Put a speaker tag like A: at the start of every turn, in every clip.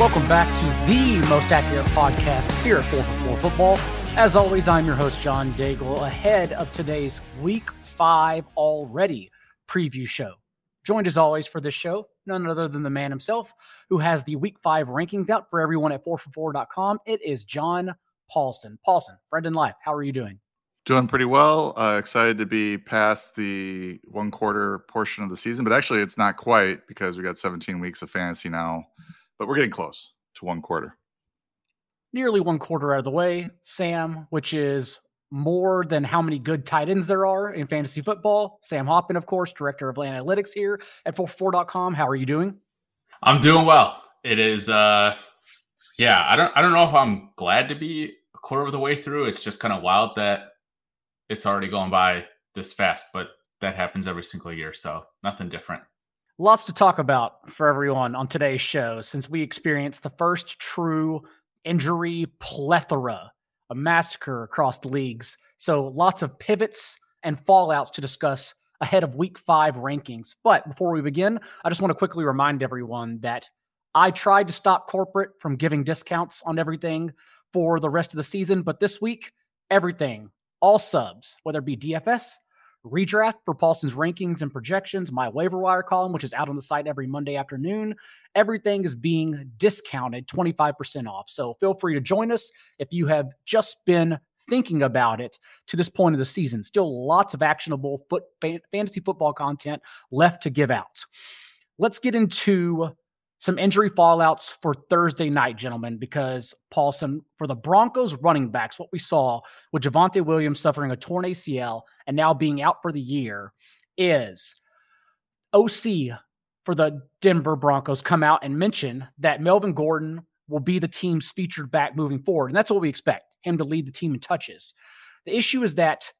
A: Welcome back to the most accurate podcast here at 4 for 4 Football. As always, I'm your host, John Daigle, ahead of today's week five already preview show. Joined as always for this show, none other than the man himself, who has the week five rankings out for everyone at 4for4.com. It is John Paulsen. Paulsen, friend in life, how are you doing?
B: Doing pretty well. Uh, excited to be past the one quarter portion of the season, but actually, it's not quite because we got 17 weeks of fantasy now but we're getting close to one quarter.
A: Nearly one quarter out of the way, Sam, which is more than how many good tight ends there are in fantasy football. Sam Hoppen, of course, director of analytics here at 4for4.com. How are you doing?
C: I'm doing well. It is uh yeah, I don't I don't know if I'm glad to be a quarter of the way through. It's just kind of wild that it's already going by this fast, but that happens every single year, so nothing different.
A: Lots to talk about for everyone on today's show since we experienced the first true injury plethora, a massacre across the leagues. So lots of pivots and fallouts to discuss ahead of week five rankings. But before we begin, I just want to quickly remind everyone that I tried to stop corporate from giving discounts on everything for the rest of the season. But this week, everything, all subs, whether it be DFS, redraft for Paulsen's rankings and projections, my waiver wire column, which is out on the site every Monday afternoon. Everything is being discounted 25% off. So feel free to join us if you have just been thinking about it to this point of the season. Still lots of actionable foot fantasy football content left to give out. Let's get into some injury fallouts for Thursday night, gentlemen, because Paulsen, for the Broncos running backs, what we saw with Javonte Williams suffering a torn ACL and now being out for the year is OC for the Denver Broncos come out and mention that Melvin Gordon will be the team's featured back moving forward. And that's what we expect him to lead the team in touches. The issue is that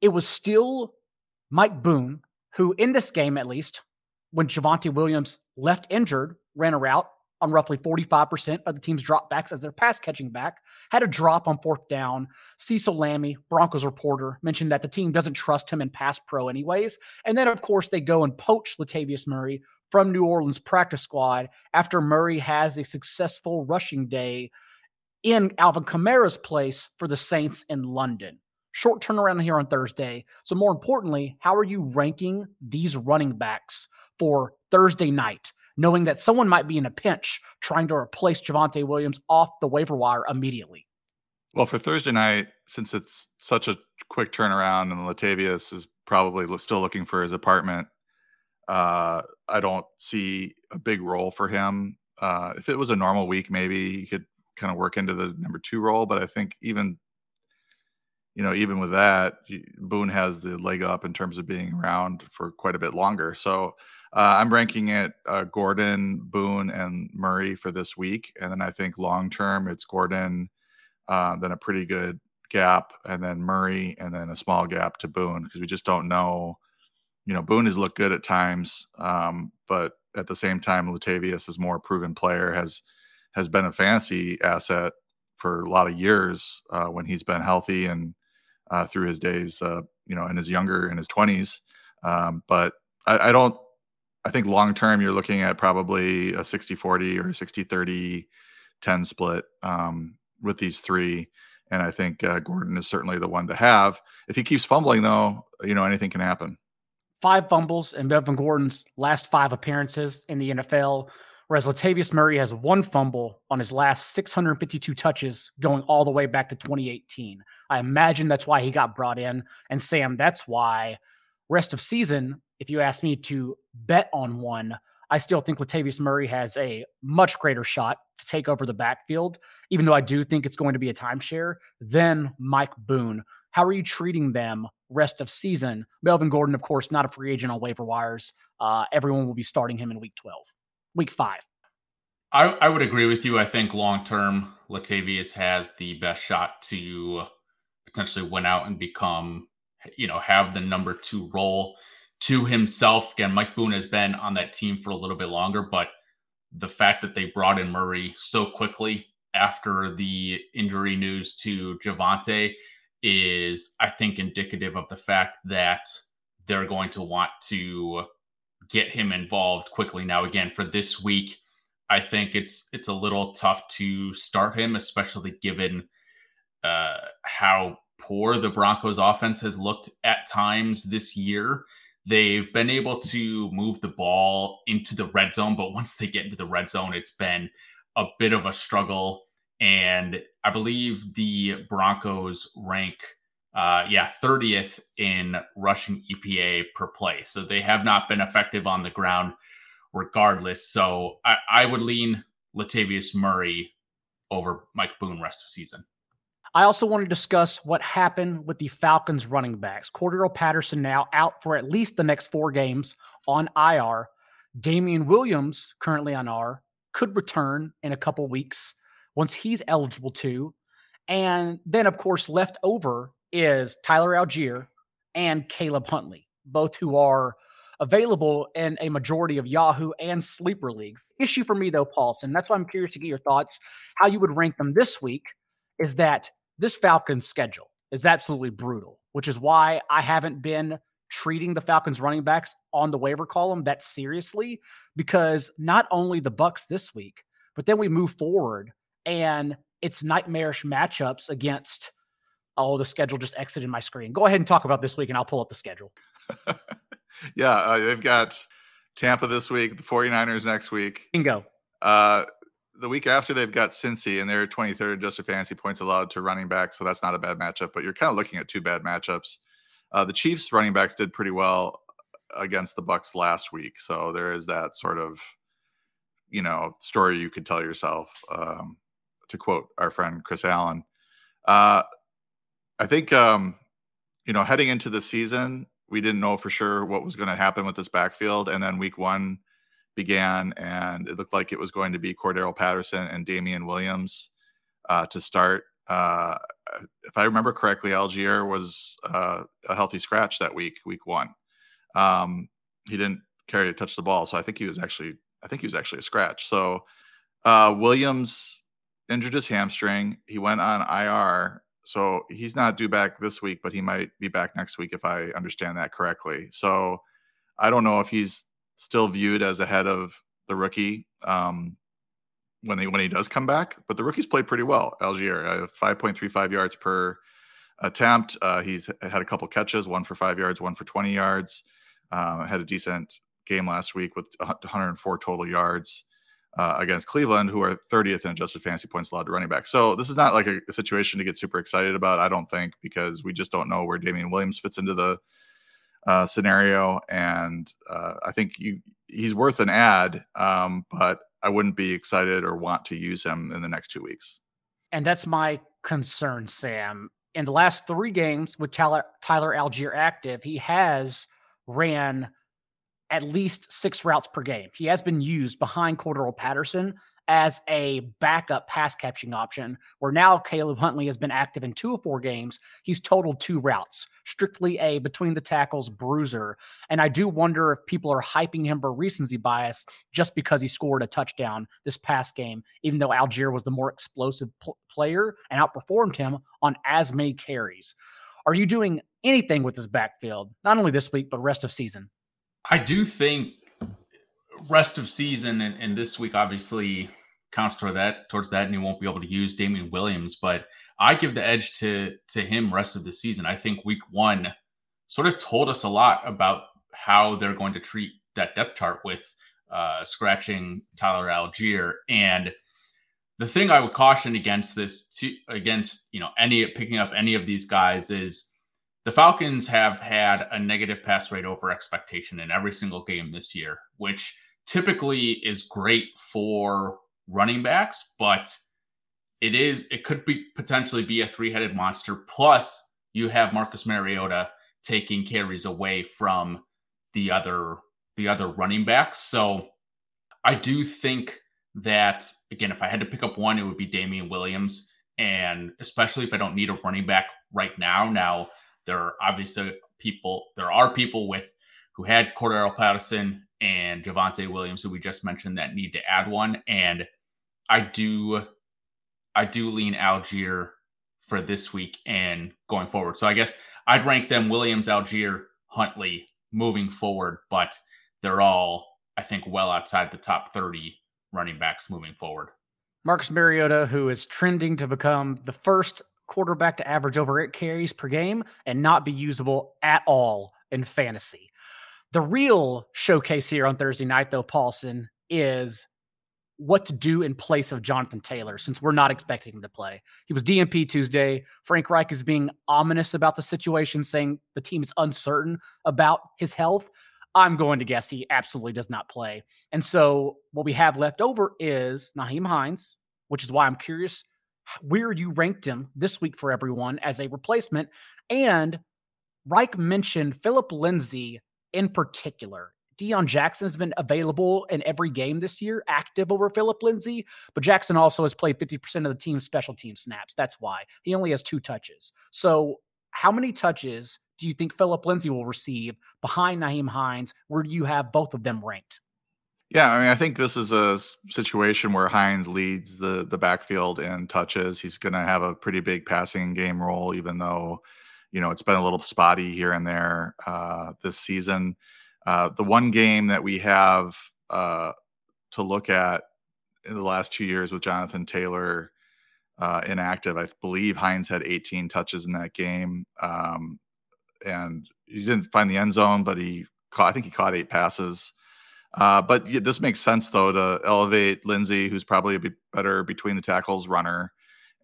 A: it was still Mike Boone, who in this game at least when Javonte Williams left injured, ran a route on roughly 45% of the team's dropbacks as their pass catching back, had a drop on fourth down. Cecil Lammey, Broncos reporter, mentioned that the team doesn't trust him in pass pro anyways. And then, of course, they go and poach Latavius Murray from New Orleans practice squad after Murray has a successful rushing day in Alvin Kamara's place for the Saints in London. Short turnaround here on Thursday. So, more importantly, how are you ranking these running backs for Thursday night, knowing that someone might be in a pinch trying to replace Javonte Williams off the waiver wire immediately?
B: Well, for Thursday night, since it's such a quick turnaround and Latavius is probably still looking for his apartment, uh, I don't see a big role for him. Uh, if it was a normal week, maybe he could kind of work into the number two role. But I think even you know, even with that, Boone has the leg up in terms of being around for quite a bit longer. So uh, I'm ranking it uh, Gordon, Boone, and Murray for this week. And then I think long term, it's Gordon, uh, then a pretty good gap, and then Murray, and then a small gap to Boone because we just don't know. You know, Boone has looked good at times, um, but at the same time, Latavius is more proven player, has has been a fantasy asset for a lot of years uh, when he's been healthy and uh, through his days, uh, you know, in his younger in his twenties. Um, but I, I, don't. I think long term, you're looking at probably a 60-40 or a 60-30 10 split um, with these three. And I think uh, Gordon is certainly the one to have. If he keeps fumbling, though, you know, anything can happen.
A: Five fumbles in Melvin Gordon's last five appearances in the NFL whereas Latavius Murray has one fumble on his last 652 touches going all the way back to 2018. I imagine that's why he got brought in. And Sam, that's why rest of season, if you ask me to bet on one, I still think Latavius Murray has a much greater shot to take over the backfield, even though I do think it's going to be a timeshare, than Mike Boone. How are you treating them rest of season? Melvin Gordon, of course, not a free agent on waiver wires. Uh, everyone will be starting him in week 12 week five.
C: I, I would agree with you. I think long term, Latavius has the best shot to potentially win out and become, you know, have the number two role to himself. Again, Mike Boone has been on that team for a little bit longer, but the fact that they brought in Murray so quickly after the injury news to Javonte is, I think, indicative of the fact that they're going to want to get him involved quickly. Now, again, for this week, I think it's it's a little tough to start him, especially given uh, how poor the Broncos offense has looked at times this year. They've been able to move the ball into the red zone, but once they get into the red zone, it's been a bit of a struggle. And I believe the Broncos rank, uh, yeah, 30th in rushing EPA per play. So they have not been effective on the ground regardless. So I, I would lean Latavius Murray over Mike Boone rest of season.
A: I also want to discuss what happened with the Falcons running backs. Cordarrelle Patterson now out for at least the next four games on IR. Damien Williams, currently on IR, could return in a couple weeks once he's eligible to. And then, of course, left over is Tyler Allgeier and Caleb Huntley, both who are available in a majority of Yahoo and sleeper leagues. The issue for me, though, Paulsen, that's why I'm curious to get your thoughts, how you would rank them this week, is that this Falcons schedule is absolutely brutal, which is why I haven't been treating the Falcons running backs on the waiver column that seriously because not only the Bucks this week, but then we move forward and it's nightmarish matchups against oh the schedule just exited my screen. Go ahead and talk about this week and I'll pull up the schedule.
B: yeah, uh, they've got Tampa this week, the 49ers next week.
A: Bingo.
B: Uh the week after they've got Cincy and they're 23rd adjusted fantasy points allowed to running back, so that's not a bad matchup. But you're kind of looking at two bad matchups. Uh, the Chiefs running backs did pretty well against the Bucks last week, so there is that sort of you know story you could tell yourself. Um, to quote our friend Chris Allen, uh, I think um, you know heading into the season, we didn't know for sure what was going to happen with this backfield, and then week one began, and it looked like it was going to be Cordarrelle Patterson and Damien Williams uh, to start. Uh, if I remember correctly, Allgeier was uh, a healthy scratch that week, week one. Um, he didn't carry to touch the ball, so I think he was actually, I think he was actually a scratch. So uh, Williams injured his hamstring. He went on IR, so he's not due back this week, but he might be back next week if I understand that correctly. So I don't know if he's still viewed as ahead of the rookie um, when he when he does come back. But the rookie's played pretty well. Allgeier, uh, five point three five yards per attempt. Uh, he's had a couple catches, one for five yards, one for twenty yards. Uh, had a decent game last week with 104 total yards. Uh, against Cleveland, who are 30th in adjusted fantasy points allowed to running back. So this is not like a, a, situation to get super excited about, I don't think, because we just don't know where Damien Williams fits into the uh, scenario, and uh, I think you he's worth an ad, um, but I wouldn't be excited or want to use him in the next two weeks.
A: And that's my concern, Sam. In the last three games with Tyler, Tyler Allgeier active, he has ran at least six routes per game. He has been used behind Cordarrelle Patterson as a backup pass catching option, where now Caleb Huntley has been active in two of four games. He's totaled two routes, strictly a between the tackles bruiser. And I do wonder if people are hyping him for recency bias just because he scored a touchdown this past game, even though Allgeier was the more explosive pl- player and outperformed him on as many carries. Are you doing anything with this backfield, not only this week, but rest of season?
C: I do think rest of season and, and this week obviously counts toward that towards that, and he won't be able to use Damien Williams. But I give the edge to to him rest of the season. I think week one sort of told us a lot about how they're going to treat that depth chart with uh, scratching Tyler Allgeier. And the thing I would caution against this to, against you know any picking up any of these guys is the Falcons have had a negative pass rate over expectation in every single game this year, which typically is great for running backs, but it is it could be potentially be a three-headed monster. Plus, you have Marcus Mariota taking carries away from the other the other running backs. So I do think that again, if I had to pick up one, it would be Damien Williams. And especially if I don't need a running back right now. Now, there are obviously people, there are people with who had Cordarrelle Patterson and Javonte Williams, who we just mentioned, that need to add one. And I do, I do lean Allgeier for this week and going forward. So I guess I'd rank them Williams, Allgeier, Huntley moving forward, but they're all, I think, well outside the top 30 running backs moving forward.
A: Marcus Mariota, who is trending to become the first quarterback to average over eight carries per game and not be usable at all in fantasy. The real showcase here on Thursday night, though, Paulsen, is what to do in place of Jonathan Taylor since we're not expecting him to play. He was DNP Tuesday. Frank Reich is being ominous about the situation, saying the team is uncertain about his health. I'm going to guess he absolutely does not play. And so what we have left over is Nyheim Hines, which is why I'm curious where you ranked him this week for everyone as a replacement. And Reich mentioned Philip Lindsay in particular. Deon Jackson has been available in every game this year, active over Philip Lindsay, but Jackson also has played 50% of the team's special team snaps. That's why he only has two touches. So, how many touches do you think Philip Lindsay will receive behind Nyheim Hines? Where do you have both of them ranked?
B: Yeah, I mean, I think this is a situation where Hines leads the the backfield in touches. He's going to have a pretty big passing game role, even though you know it's been a little spotty here and there uh, this season. Uh, the one game that we have uh, to look at in the last two years with Jonathan Taylor uh, inactive, I believe Hines had 18 touches in that game, um, and he didn't find the end zone, but he caught. I think he caught eight passes. Uh, but yeah, this makes sense though to elevate Lindsay, who's probably a bit better between the tackles runner,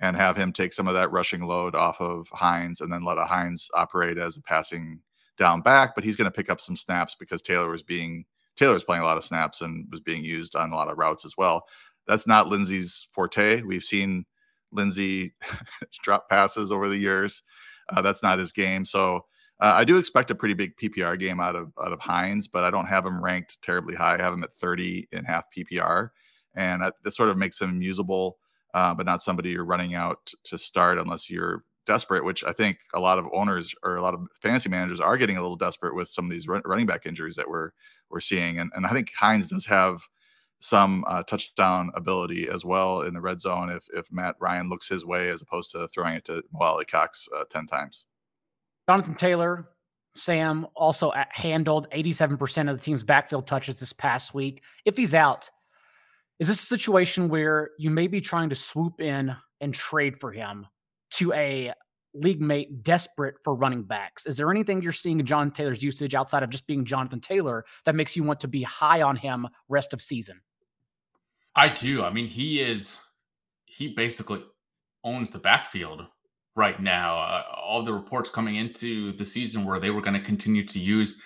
B: and have him take some of that rushing load off of Hines, and then let a Hines operate as a passing down back, but he's going to pick up some snaps because Taylor was being Taylor was playing a lot of snaps and was being used on a lot of routes as well. That's not Lindsay's forte. We've seen Lindsay drop passes over the years. Uh, that's not his game. So uh, I do expect a pretty big PPR game out of out of Hines, but I don't have him ranked terribly high. I have him at 30 in half PPR, and that, that sort of makes him usable, uh, but not somebody you're running out to start unless you're desperate, which I think a lot of owners or a lot of fantasy managers are getting a little desperate with some of these running back injuries that we're we're seeing. And, and I think Hines does have some uh, touchdown ability as well in the red zone if if Matt Ryan looks his way as opposed to throwing it to Alie-Cox uh, ten times.
A: Jonathan Taylor, Sam also handled 87% of the team's backfield touches this past week. If he's out, is this a situation where you may be trying to swoop in and trade for him to a league mate desperate for running backs. Is there anything you're seeing in John Taylor's usage outside of just being Jonathan Taylor that makes you want to be high on him rest of season?
C: I do. I mean, he is he basically owns the backfield right now. Uh, all the reports coming into the season where they were going to continue to use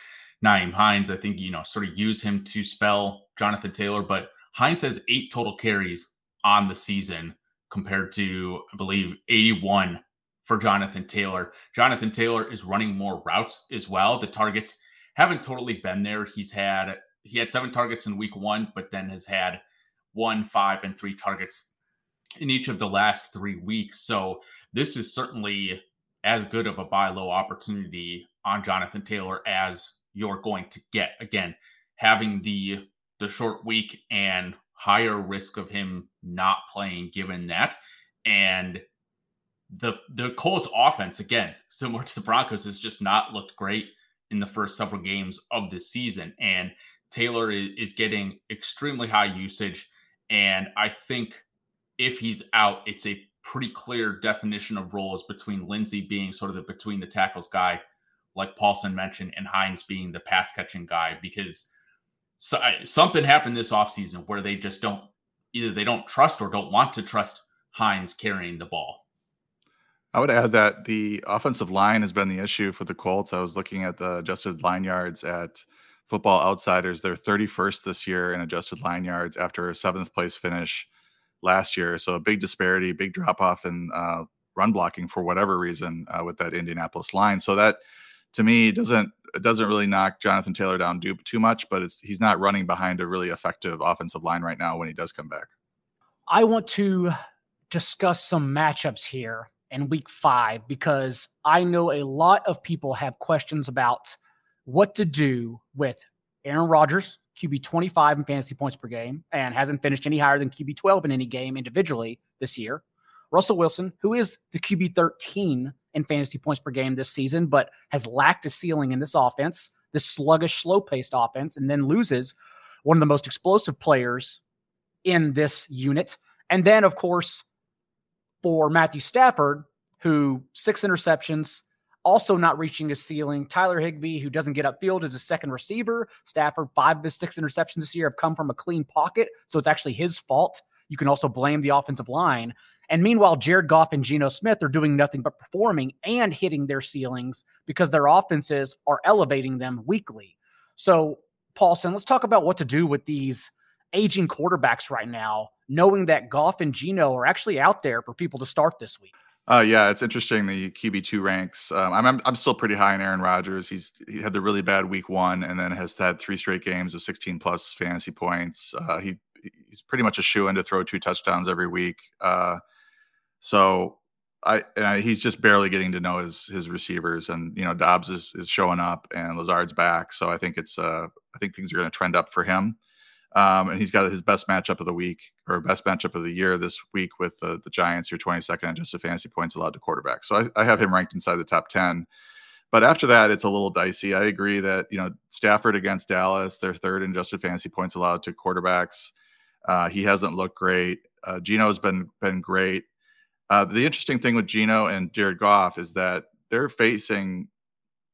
C: Nyheim Hines, I think, you know, sort of use him to spell Jonathan Taylor, but Hines has eight total carries on the season compared to, I believe, 81 for Jonathan Taylor. Jonathan Taylor is running more routes as well. The targets haven't totally been there. He's had he had seven targets in week one, but then has had one, five, and three targets in each of the last three weeks. So this is certainly as good of a buy low opportunity on Jonathan Taylor as you're going to get. Again, having the the short week and higher risk of him not playing given that. And the the Colts offense, again, similar to the Broncos, has just not looked great in the first several games of this season. And Taylor is getting extremely high usage. And I think if he's out, it's a pretty clear definition of roles between Lindsay being sort of the between the tackles guy, like Paulsen mentioned, and Hines being the pass catching guy, because so, something happened this offseason where they just don't either they don't trust or don't want to trust Hines carrying the ball.
B: I would add that the offensive line has been the issue for the Colts. I was looking at the adjusted line yards at Football Outsiders. They're 31st this year in adjusted line yards after a seventh place finish last year. So a big disparity, big drop off in uh, run blocking for whatever reason uh, with that Indianapolis line. So that to me doesn't it doesn't really knock Jonathan Taylor down too much, but he's not running behind a really effective offensive line right now when he does come back.
A: I want to discuss some matchups here in week five because I know a lot of people have questions about what to do with Aaron Rodgers, QB 25 in fantasy points per game, and hasn't finished any higher than QB 12 in any game individually this year. Russell Wilson, who is the QB 13 in fantasy points per game this season, but has lacked a ceiling in this offense, this sluggish, slow paced offense, and then loses one of the most explosive players in this unit. And then, of course, for Matthew Stafford, who six interceptions, also not reaching his ceiling. Tyler Higbee, who doesn't get upfield, is a second receiver. Stafford, five of his six interceptions this year have come from a clean pocket. So it's actually his fault. You can also blame the offensive line. And meanwhile, Jared Goff and Geno Smith are doing nothing but performing and hitting their ceilings because their offenses are elevating them weekly. So, Paulsen, let's talk about what to do with these aging quarterbacks right now, knowing that Goff and Geno are actually out there for people to start this week.
B: Uh, yeah, it's interesting the QB two ranks. Um, I'm, I'm, still pretty high in Aaron Rodgers. He's he had the really bad week one, and then has had three straight games of 16 plus fantasy points. Uh, he he's pretty much a shoe in to throw two touchdowns every week. Uh, so I, I, he's just barely getting to know his his receivers, and you know Doubs is is showing up, and Lazard's back. So I think it's uh I think things are going to trend up for him. Um, and he's got his best matchup of the week or best matchup of the year this week with the, the Giants, your 22nd adjusted fantasy points allowed to quarterback. So I, I, have him ranked inside the top 10. But after that, it's a little dicey. I agree that, you know, Stafford against Dallas, they're third in adjusted fantasy points allowed to quarterbacks. Uh, he hasn't looked great. Uh, Geno's been been great. Uh, the interesting thing with Geno and Jared Goff is that they're facing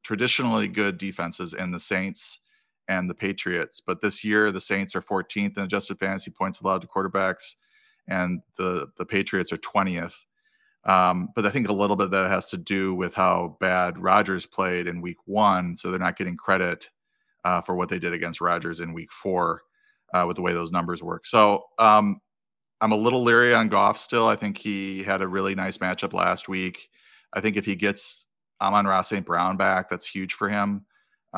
B: traditionally good defenses in the Saints and the Patriots. But this year, the Saints are 14th in adjusted fantasy points allowed to quarterbacks, and the the Patriots are 20th. Um, but I think a little bit that has to do with how bad Rodgers played in Week One, so they're not getting credit uh, for what they did against Rodgers in Week Four uh, with the way those numbers work. So um, I'm a little leery on Goff still. I think he had a really nice matchup last week. I think if he gets Amon-Ra St. Brown back, that's huge for him.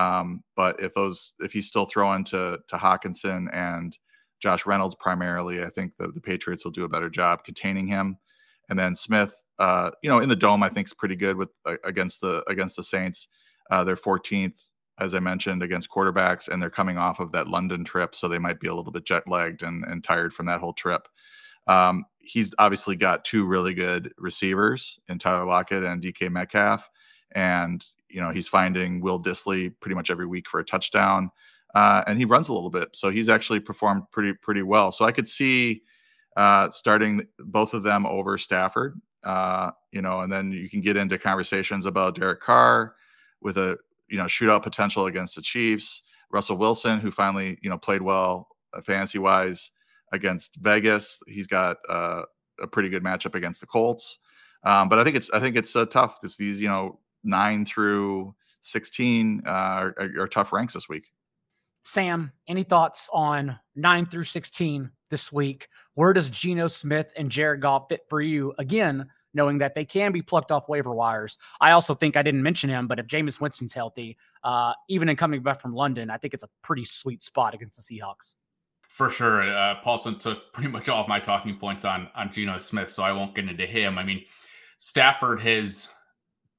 B: Um, but if those if he's still throwing to to Hockenson and Josh Reynolds primarily, I think the, the Patriots will do a better job containing him. And then Smith, uh, you know, in the dome, I think is pretty good with uh, against the against the Saints. Uh, they're 14th, as I mentioned, against quarterbacks, and they're coming off of that London trip, so they might be a little bit jet lagged and, and tired from that whole trip. Um, he's obviously got two really good receivers in Tyler Lockett and DK Metcalf, and you know, he's finding Will Dissly pretty much every week for a touchdown. Uh, and he runs a little bit. So he's actually performed pretty, pretty well. So I could see uh, starting both of them over Stafford, uh, you know, and then you can get into conversations about Derek Carr with a, you know, shootout potential against the Chiefs. Russell Wilson, who finally, you know, played well uh, fantasy wise against Vegas. He's got uh, a pretty good matchup against the Colts. Um, but I think it's I think it's uh, tough because these you know nine through 16 uh, are, are tough ranks this week.
A: Sam, any thoughts on nine through 16 this week? Where does Geno Smith and Jared Goff fit for you? Again, knowing that they can be plucked off waiver wires. I also think I didn't mention him, but if Jameis Winston's healthy, uh, even in coming back from London, I think it's a pretty sweet spot against the Seahawks.
C: For sure. Uh, Paulsen took pretty much all of my talking points on on Geno Smith, so I won't get into him. I mean, Stafford has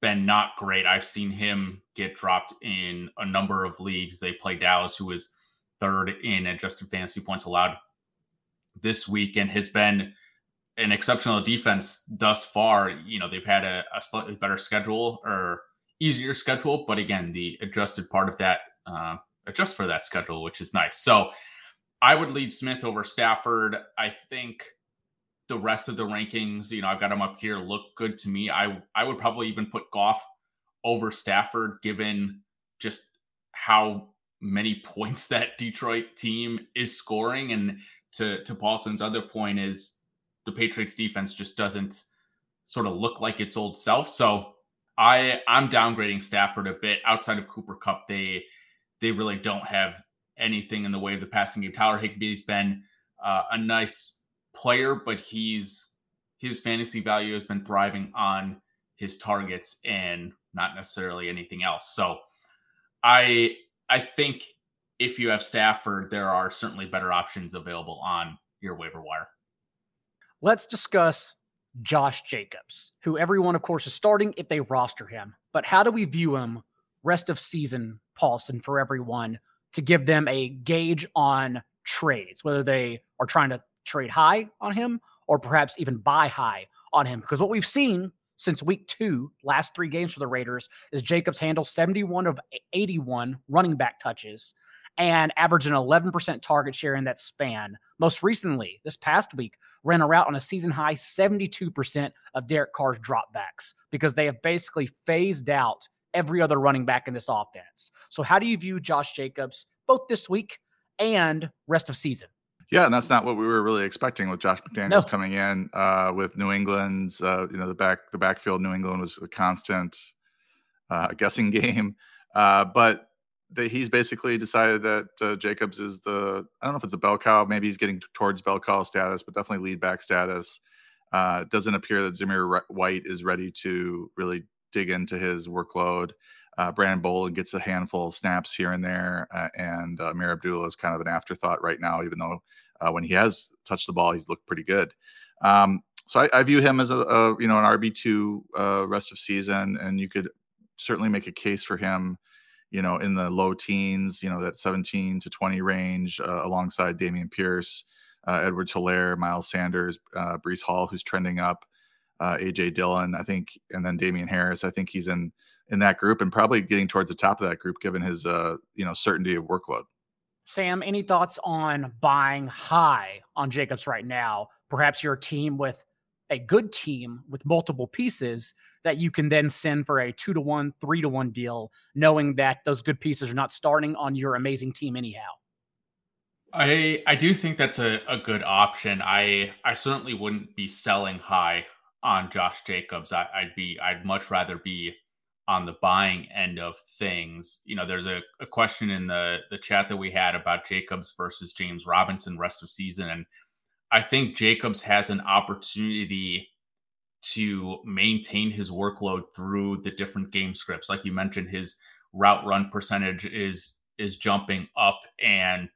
C: been not great. I've seen him get dropped in a number of leagues. They play Dallas, who is third in adjusted fantasy points allowed this week, and has been an exceptional defense thus far. You know, they've had a, a slightly better schedule or easier schedule, but again, the adjusted part of that uh, adjust for that schedule, which is nice. So I would lead Smith over Stafford. I think the rest of the rankings, you know, I've got them up here, look good to me. I I would probably even put Goff over Stafford, given just how many points that Detroit team is scoring. And to to Paulsen's other point is the Patriots defense just doesn't sort of look like its old self. So I I'm downgrading Stafford a bit. Outside of Cooper Kupp, they they really don't have anything in the way of the passing game. Tyler Higbee's been uh, a nice player, but he's his fantasy value has been thriving on his targets and not necessarily anything else. So I I think if you have Stafford, there are certainly better options available on your waiver wire.
A: Let's discuss Josh Jacobs, who everyone, of course, is starting if they roster him. But how do we view him rest of season, Paulsen, for everyone to give them a gauge on trades, whether they are trying to trade high on him or perhaps even buy high on him. Because what we've seen since week two, last three games for the Raiders, is Jacobs handles 71 of 81 running back touches. and averaged an 11% target share in that span. Most recently, this past week, ran a route on a season high 72% of Derek Carr's dropbacks because they have basically phased out every other running back in this offense. So, how do you view Josh Jacobs both this week and rest of season?
B: Yeah, and that's not what we were really expecting with Josh McDaniels no. coming in uh, with New England's. Uh, you know, the back the backfield New England was a constant uh, guessing game, uh, but the, he's basically decided that uh, Jacobs is the I don't know if it's a bell cow. Maybe he's getting towards bell cow status, but definitely lead back status. Uh, doesn't appear that Zamir White is ready to really dig into his workload. Uh, Brandon Bolden gets a handful of snaps here and there, uh, and uh, Ameer Abdullah is kind of an afterthought right now, even though uh, when he has touched the ball, he's looked pretty good. Um, so I, I, view him as a, a you know an RB two uh, rest of season, and you could certainly make a case for him, you know, in the low teens, you know, that 17 to 20 range, uh, alongside Dameon Pierce, uh, Edward Helaire, Miles Sanders, uh, Breece Hall, who's trending up, AJ Dillon, I think, and then Damien Harris. I think he's in in that group and probably getting towards the top of that group given his uh, you know certainty of workload.
A: Sam, any thoughts on buying high on Jacobs right now? Perhaps you're team with a good team with multiple pieces that you can then send for a two to one, three to one deal, knowing that those good pieces are not starting on your amazing team anyhow.
C: I I do think that's a, a good option. I I certainly wouldn't be selling high on Josh Jacobs. I, I'd be I'd much rather be on the buying end of things. You know, there's a, a question in the the chat that we had about Jacobs versus James Robinson rest of season, and I think Jacobs has an opportunity to maintain his workload through the different game scripts. Like you mentioned, his route run percentage is is jumping up, and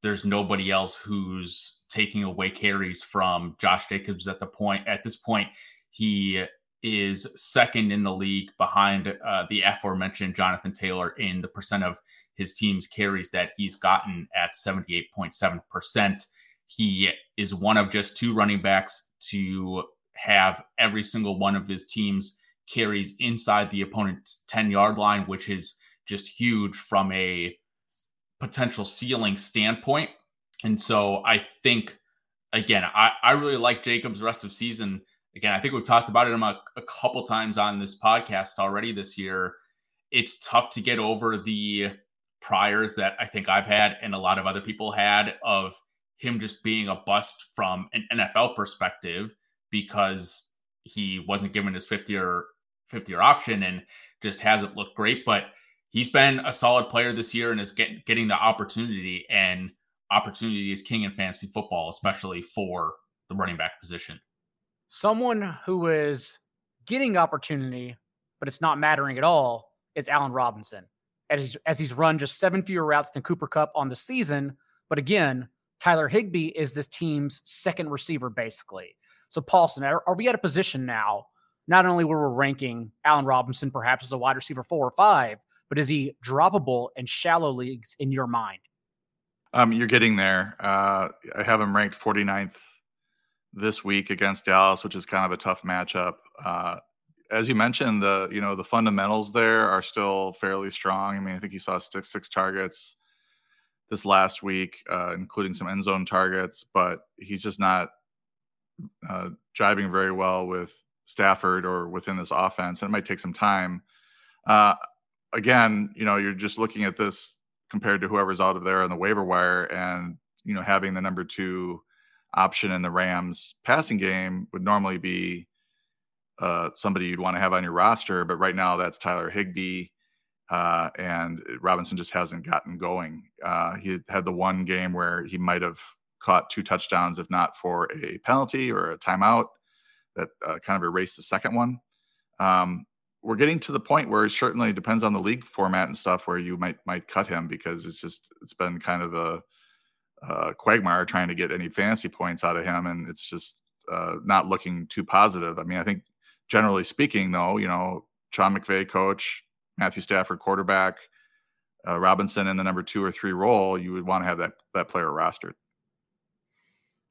C: there's nobody else who's taking away carries from Josh Jacobs at the point at this point. He is second in the league behind uh, the aforementioned Jonathan Taylor in the percent of his team's carries that he's gotten at 78.7%. He is one of just two running backs to have every single one of his team's carries inside the opponent's 10 yard line, which is just huge from a potential ceiling standpoint. And so I think, again, I, I really like Jacobs' rest of season again, I think we've talked about it a, a couple times on this podcast already this year. It's tough to get over the priors that I think I've had and a lot of other people had of him just being a bust from an NFL perspective because he wasn't given his 50 year 50 year option and just hasn't looked great. But he's been a solid player this year and is get, getting the opportunity. And opportunity is king in fantasy football, especially for the running back position
A: someone who is getting opportunity, but it's not mattering at all, is Allen Robinson. As he's, as he's run just seven fewer routes than Cooper Kupp on the season. But again, Tyler Higbee is this team's second receiver, basically. So, Paulsen, are, are we at a position now, not only where we're ranking Allen Robinson perhaps as a wide receiver four or five, but is he droppable in shallow leagues in your mind?
B: Um, you're getting there. Uh, I have him ranked 49th this week against Dallas, which is kind of a tough matchup. Uh, as you mentioned, the you know the fundamentals there are still fairly strong. I mean, I think he saw six six targets this last week, uh, including some end zone targets, but he's just not uh, driving very well with Stafford or within this offense, and it might take some time. Uh, again, you know, you're just looking at this compared to whoever's out of there on the waiver wire, and you know, having the number two option in the Rams passing game would normally be uh, somebody you'd want to have on your roster, but right now that's Tyler Higbee. Uh, and Robinson just hasn't gotten going. Uh, he had the one game where he might have caught two touchdowns, if not for a penalty or a timeout that uh, kind of erased the second one. Um, we're getting to the point where it certainly depends on the league format and stuff where you might might cut him because it's just it's been kind of a uh, quagmire trying to get any fantasy points out of him, and it's just uh, not looking too positive. I mean, I think generally speaking, though, you know, Sean McVay coach, Matthew Stafford quarterback, uh, Robinson in the number two or three role, you would want to have that that player rostered.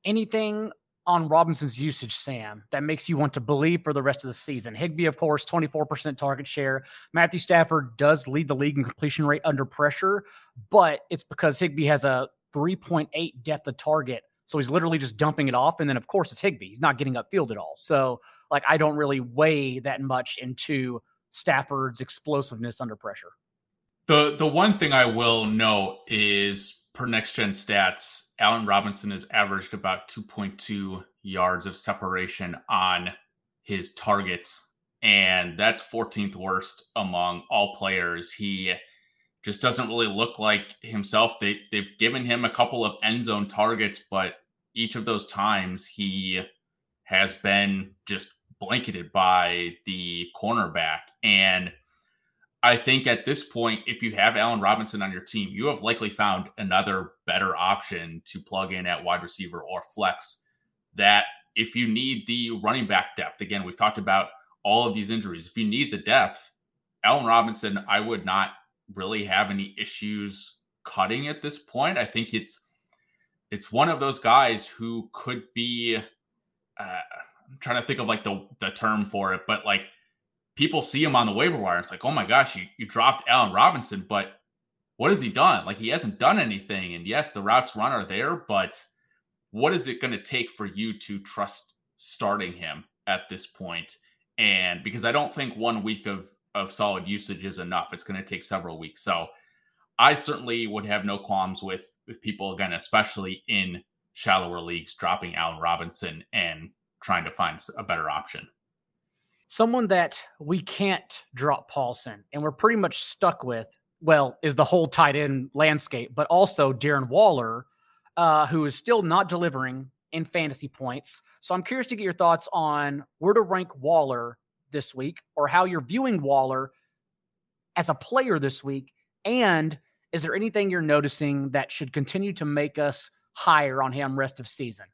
A: Anything on Robinson's usage, Sam, that makes you want to believe for the rest of the season? Higbee, of course, 24% target share. Matthew Stafford does lead the league in completion rate under pressure, but it's because Higbee has a 3.8 depth of target. So he's literally just dumping it off. And then, of course, it's Higbee. He's not getting upfield at all. So, like, I don't really weigh that much into Stafford's explosiveness under pressure.
C: The the one thing I will note is per next gen stats, Allen Robinson has averaged about 2.2 yards of separation on his targets, and that's 14th worst among all players. He just doesn't really look like himself. They they've given him a couple of end zone targets, but each of those times he has been just blanketed by the cornerback. And I think at this point, if you have Allen Robinson on your team, you have likely found another better option to plug in at wide receiver or flex. That if you need the running back depth, again, we've talked about all of these injuries. If you need the depth, Allen Robinson, I would not really have any issues cutting at this point. I think it's it's one of those guys who could be uh, I'm trying to think of like the the term for it, but like people see him on the waiver wire. It's like, oh my gosh, you, you dropped Allen Robinson, but what has he done? Like he hasn't done anything. And yes, the routes run are there, but what is it going to take for you to trust starting him at this point? And because I don't think one week of of solid usage is enough. It's going to take several weeks. So I certainly would have no qualms with with people again, especially in shallower leagues, dropping Allen Robinson and trying to find a better option.
A: Someone that we can't drop Paulsen and we're pretty much stuck with, well, is the whole tight end landscape, but also Darren Waller, uh, who is still not delivering in fantasy points. So I'm curious to get your thoughts on where to rank Waller this week or how you're viewing Waller as a player this week. And is there anything you're noticing that should continue to make us higher on him rest of season?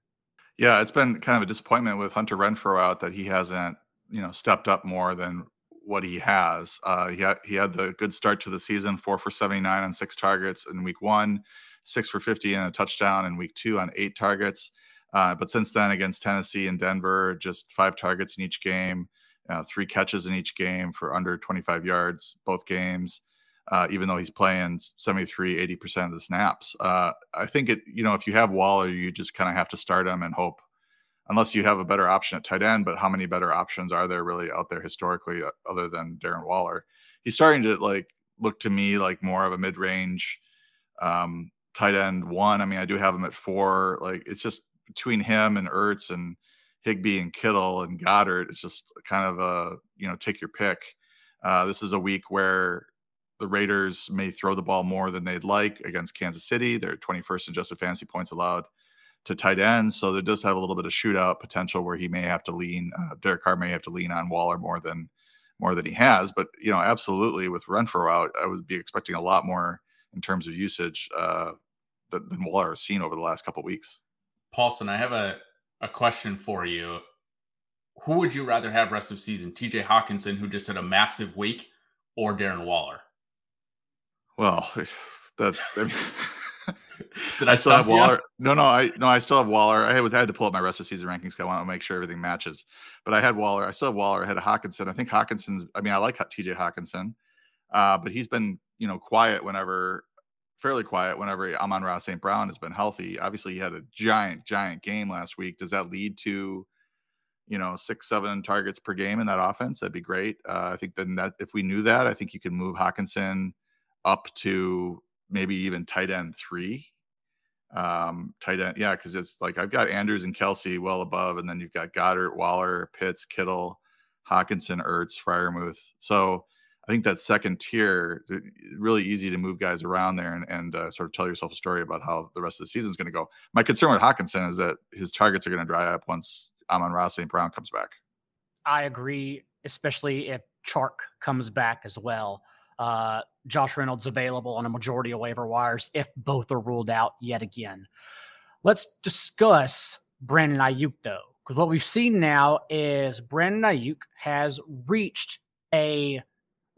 B: Yeah, it's been kind of a disappointment with Hunter Renfrow out that he hasn't, you know, stepped up more than what he has. Uh, he had he had the good start to the season, four for seventy nine on six targets in week one, six for fifty and a touchdown in week two on eight targets. Uh, but since then, against Tennessee and Denver, just five targets in each game, uh, three catches in each game for under 25 yards, both games. Uh, even though he's playing 73, 80% of the snaps. Uh, I think it, you know, if you have Waller, you just kind of have to start him and hope, unless you have a better option at tight end. But how many better options are there really out there historically uh, other than Darren Waller? He's starting to like look to me like more of a mid range um, tight end one. I mean, I do have him at four. Like it's just between him and Ertz and Higbee and Kittle and Goedert. It's just kind of a you know take your pick. Uh, this is a week where the Raiders may throw the ball more than they'd like against Kansas City. They're 21st in adjusted fantasy points allowed to tight ends, so there does have a little bit of shootout potential where he may have to lean. Uh, Derek Carr may have to lean on Waller more than more than he has. But you know, absolutely with Renfrow out, I would be expecting a lot more in terms of usage uh, than, than Waller has seen over the last couple weeks.
C: Paulsen, I have a a question for you. Who would you rather have rest of season? TJ Hockenson, who just had a massive week, or Darren Waller?
B: Well, that's. I mean, Did I still have Waller? You? No, no, I no, I still have Waller. I had, had to pull up my rest of season rankings. I want to make sure everything matches. But I had Waller. I still have Waller. I had Hockenson. I think Hockenson's. I mean, I like T.J. Hockenson, uh, but he's been you know quiet whenever fairly quiet whenever Amon-Ra St. Brown has been healthy. Obviously, he had a giant, giant game last week. Does that lead to, you know, six, seven targets per game in that offense? That'd be great. Uh, I think then that if we knew that, I think you could move Hockenson up to maybe even tight end three. Um, tight end, yeah, because it's like I've got Andrews and Kelsey well above, and then you've got Goedert, Waller, Pitts, Kittle, Hockenson, Ertz, Freiermuth. So I think that second tier, really easy to move guys around there and, and uh, sort of tell yourself a story about how the rest of the season is going to go. My concern with Hockenson is that his targets are going to dry up once Amon-Ra St. Brown comes back.
A: I agree, especially if Chark comes back as well. Uh, Josh Reynolds available on a majority of waiver wires if both are ruled out yet again. Let's discuss Brandon Aiyuk though, because what we've seen now is Brandon Aiyuk has reached a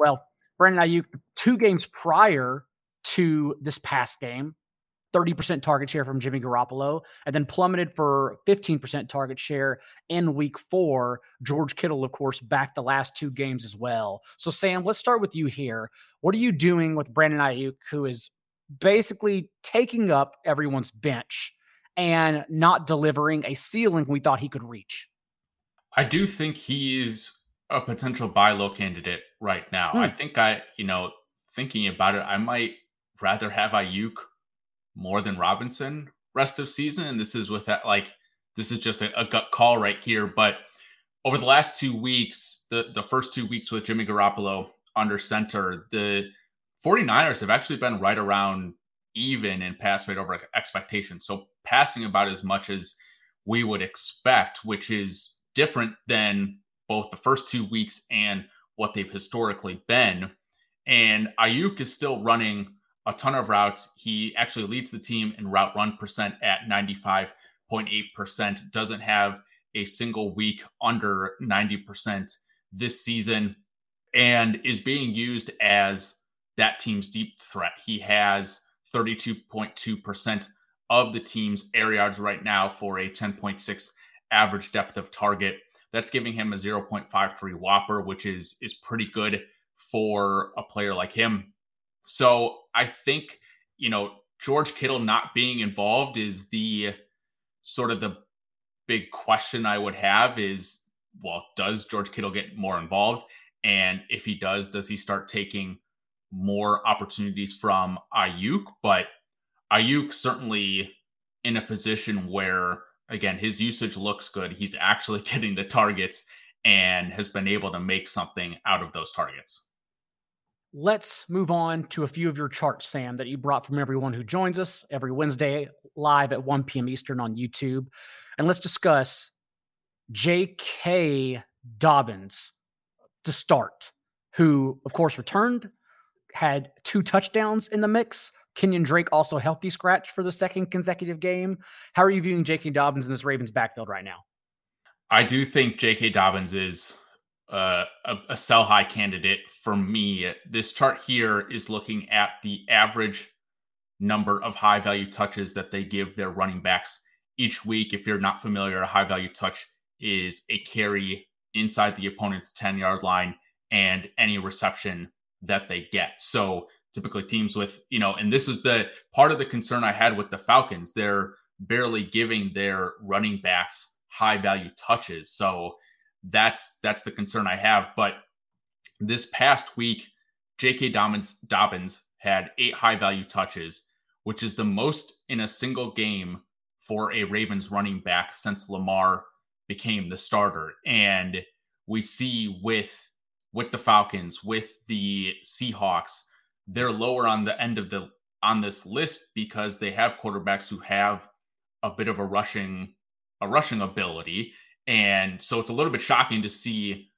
A: well, Brandon Aiyuk, two games prior to this past game, 30% target share from Jimmy Garoppolo, and then plummeted for 15% target share in week four. George Kittle, of course, back the last two games as well. So, Sam, let's start with you here. What are you doing with Brandon Aiyuk, who is basically taking up everyone's bench and not delivering a ceiling we thought he could reach?
C: I do think he's a potential buy low candidate right now. I hmm. think I, you know, thinking about it, I might rather have Aiyuk more than Robinson rest of season. And this is with that, like, this is just a, a gut call right here. But over the last two weeks, the, the first two weeks with Jimmy Garoppolo under center, the 49ers have actually been right around even in pass rate over expectation. So passing about as much as we would expect, which is different than both the first two weeks and what they've historically been. And Aiyuk is still running a ton of routes. He actually leads the team in route run percent at 95.8%, doesn't have a single week under 90% this season, and is being used as that team's deep threat. He has 32.2% of the team's air yards right now for a 10.6 average depth of target. That's giving him a 0.53 whopper, which is is pretty good for a player like him. So I think, you know, George Kittle not being involved is the sort of the big question I would have is well, does George Kittle get more involved? And if he does, does he start taking more opportunities from Aiyuk? But Aiyuk certainly in a position where again, his usage looks good. He's actually getting the targets and has been able to make something out of those targets.
A: Let's move on to a few of your charts, Sam, that you brought from everyone who joins us every Wednesday live at 1 p.m. Eastern on YouTube. And let's discuss J.K. Dobbins to start, who, of course, returned, had two touchdowns in the mix, Kenyon Drake also healthy scratch for the second consecutive game. How are you viewing J.K. Dobbins in this Ravens backfield right now?
C: I do think J.K. Dobbins is uh, a, a sell high candidate for me. This chart here is looking at the average number of high value touches that they give their running backs each week. If you're not familiar, a high value touch is a carry inside the opponent's 10 yard line and any reception that they get. So typically teams with, you know, and this was the part of the concern I had with the Falcons. They're barely giving their running backs high value touches. So that's that's the concern I have. But this past week, J.K. Dobbins, Dobbins had eight high value touches, which is the most in a single game for a Ravens running back since Lamar became the starter. And we see with with the Falcons, with the Seahawks, they're lower on the end of the on this list because they have quarterbacks who have a bit of a rushing a rushing ability and so it's a little bit shocking to see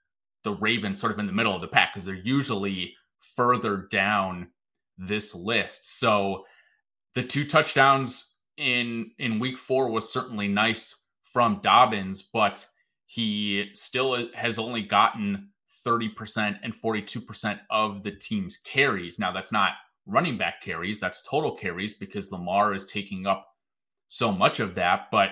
C: the Ravens sort of in the middle of the pack because they're usually further down this list. So the two touchdowns in in week 4 was certainly nice from Dobbins, but he still has only gotten 30% and 42% of the team's carries. Now, that's not running back carries, that's total carries because Lamar is taking up so much of that. But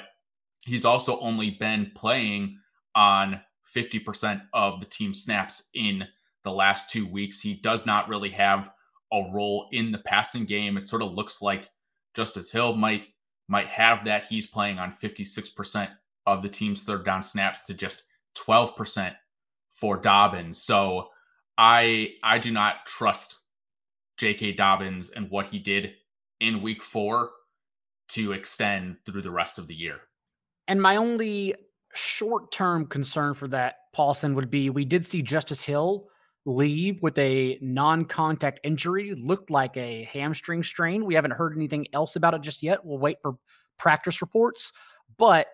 C: he's also only been playing on 50% of the team snaps in the last two weeks. He does not really have a role in the passing game. It sort of looks like Justice Hill might might have that. He's playing on 56% of the team's third down snaps to just 12% for Dobbins. So I I do not trust J.K. Dobbins and what he did in week four to extend through the rest of the year.
A: And my only short term concern for that, Paulsen, would be we did see Justice Hill leave with a non contact injury, looked like a hamstring strain. We haven't heard anything else about it just yet. We'll wait for practice reports. But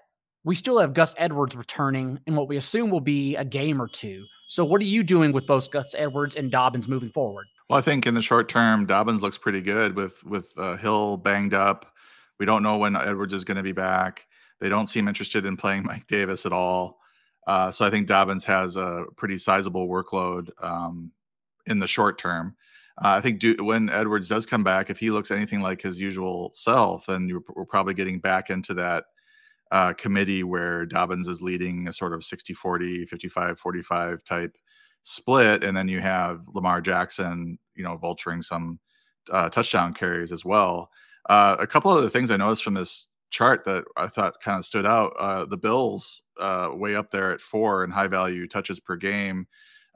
A: we still have Gus Edwards returning in what we assume will be a game or two. So, what are you doing with both Gus Edwards and Dobbins moving forward?
B: Well, I think in the short term, Dobbins looks pretty good with with uh, Hill banged up. We don't know when Edwards is going to be back. They don't seem interested in playing Mike Davis at all. Uh, so I think Dobbins has a pretty sizable workload um, in the short term. Uh, I think do, when Edwards does come back, if he looks anything like his usual self, then we're probably getting back into that uh, committee where Dobbins is leading a sort of 60 40, 55 45 type split. And then you have Lamar Jackson, you know, vulturing some uh, touchdown carries as well. Uh, a couple of the things I noticed from this chart that I thought kind of stood out uh, the Bills uh, way up there at four in high value touches per game.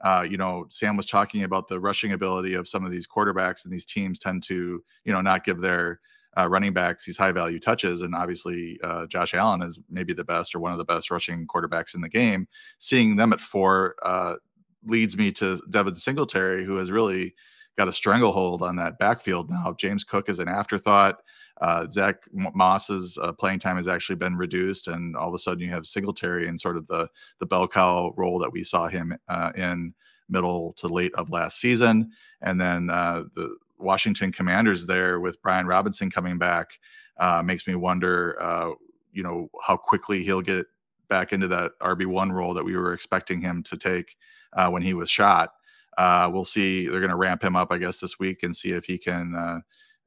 B: Uh, you know, Sam was talking about the rushing ability of some of these quarterbacks, and these teams tend to, you know, not give their uh, running backs these high value touches. And obviously, uh, Josh Allen is maybe the best or one of the best rushing quarterbacks in the game. Seeing them at four uh, leads me to Devin Singletary, who has really got a stranglehold on that backfield now. James Cook is an afterthought. Uh, Zach Moss's uh, playing time has actually been reduced, and all of a sudden you have Singletary in sort of the the bell cow role that we saw him uh, in middle to late of last season, and then uh, the Washington Commanders there with Brian Robinson coming back uh, makes me wonder, uh, you know, how quickly he'll get back into that RB one role that we were expecting him to take uh, when he was shot. Uh, we'll see. They're going to ramp him up, I guess, this week and see if he can uh,